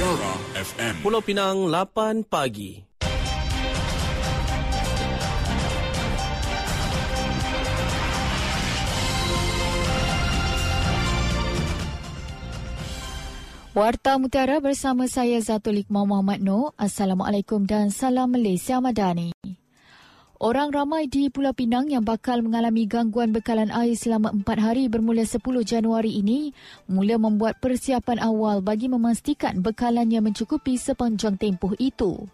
Mutiara FM. Pulau Pinang 8 pagi. Warta Mutiara bersama saya Zatul Iqmah Muhammad Noor. Assalamualaikum dan salam Malaysia Madani. Orang ramai di Pulau Pinang yang bakal mengalami gangguan bekalan air selama empat hari bermula 10 Januari ini mula membuat persiapan awal bagi memastikan bekalannya mencukupi sepanjang tempoh itu.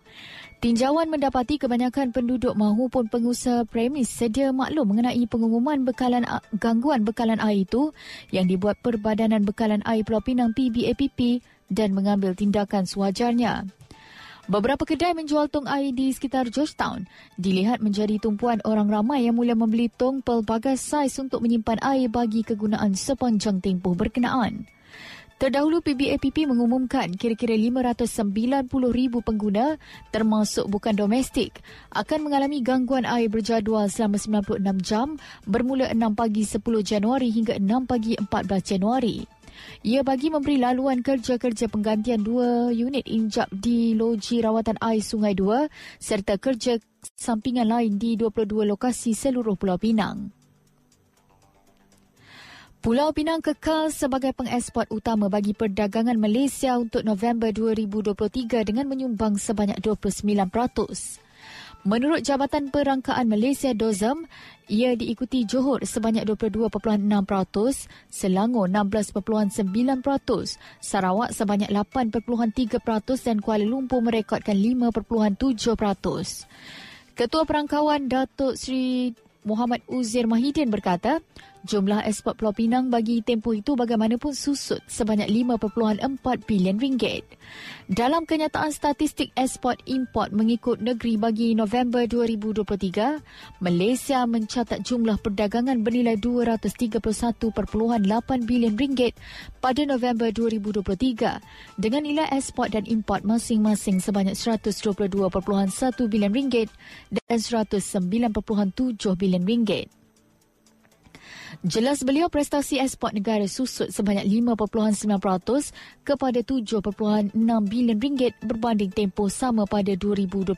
Tinjauan mendapati kebanyakan penduduk mahupun pengusaha premis sedia maklum mengenai pengumuman bekalan gangguan bekalan air itu yang dibuat Perbadanan Bekalan Air Pulau Pinang PBAPP dan mengambil tindakan sewajarnya. Beberapa kedai menjual tong air di sekitar Georgetown dilihat menjadi tumpuan orang ramai yang mula membeli tong pelbagai saiz untuk menyimpan air bagi kegunaan sepanjang tempoh berkenaan. Terdahulu PBAPP mengumumkan kira-kira 590,000 pengguna termasuk bukan domestik akan mengalami gangguan air berjadual selama 96 jam bermula 6 pagi 10 Januari hingga 6 pagi 14 Januari. Ia bagi memberi laluan kerja-kerja penggantian dua unit injap di loji rawatan air Sungai Dua serta kerja sampingan lain di 22 lokasi seluruh Pulau Pinang. Pulau Pinang kekal sebagai pengeksport utama bagi perdagangan Malaysia untuk November 2023 dengan menyumbang sebanyak 29%. Menurut Jabatan Perangkaan Malaysia DOZAM, ia diikuti Johor sebanyak 22.6%, Selangor 16.9%, Sarawak sebanyak 8.3% dan Kuala Lumpur merekodkan 5.7%. Ketua Perangkawan Datuk Seri Muhammad Uzir Mahidin berkata, jumlah ekspor Pulau Pinang bagi tempoh itu bagaimanapun susut sebanyak 5.4 bilion ringgit. Dalam kenyataan statistik ekspor import mengikut negeri bagi November 2023, Malaysia mencatat jumlah perdagangan bernilai 231.8 bilion ringgit pada November 2023 dengan nilai ekspor dan import masing-masing sebanyak 122.1 bilion ringgit dan 109.7 bilion ringgit. Jelas beliau prestasi ekspor negara susut sebanyak 5.9% kepada 7.6 bilion ringgit berbanding tempoh sama pada 2022.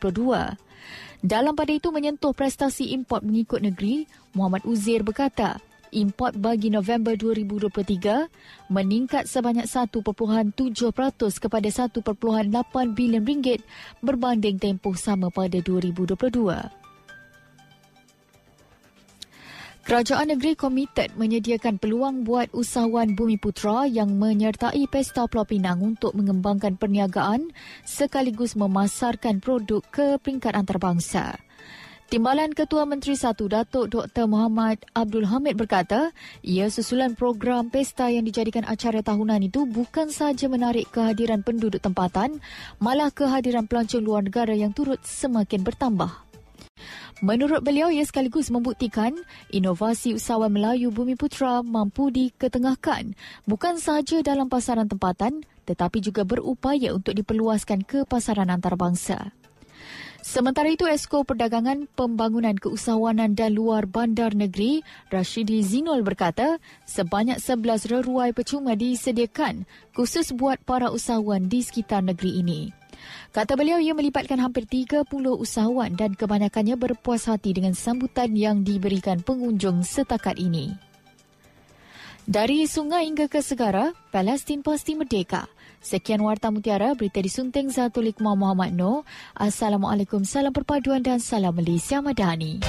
Dalam pada itu menyentuh prestasi import mengikut negeri, Muhammad Uzir berkata, import bagi November 2023 meningkat sebanyak 1.7% kepada 1.8 bilion ringgit berbanding tempoh sama pada 2022. Kerajaan negeri komited menyediakan peluang buat usahawan Bumi Putra yang menyertai Pesta Pulau Pinang untuk mengembangkan perniagaan sekaligus memasarkan produk ke peringkat antarabangsa. Timbalan Ketua Menteri Satu Datuk Dr. Muhammad Abdul Hamid berkata, ia susulan program pesta yang dijadikan acara tahunan itu bukan sahaja menarik kehadiran penduduk tempatan, malah kehadiran pelancong luar negara yang turut semakin bertambah. Menurut beliau, ia sekaligus membuktikan inovasi usahawan Melayu Bumi Putra mampu diketengahkan bukan sahaja dalam pasaran tempatan tetapi juga berupaya untuk diperluaskan ke pasaran antarabangsa. Sementara itu, Esko Perdagangan Pembangunan Keusahawanan dan Luar Bandar Negeri, Rashidi Zinol berkata, sebanyak 11 reruai percuma disediakan khusus buat para usahawan di sekitar negeri ini. Kata beliau ia melibatkan hampir 30 usahawan dan kebanyakannya berpuas hati dengan sambutan yang diberikan pengunjung setakat ini. Dari sungai hingga ke segara, Palestin pasti merdeka. Sekian Warta Mutiara, berita disunting Zatulik Muhammad Noor. Assalamualaikum, salam perpaduan dan salam Malaysia Madani.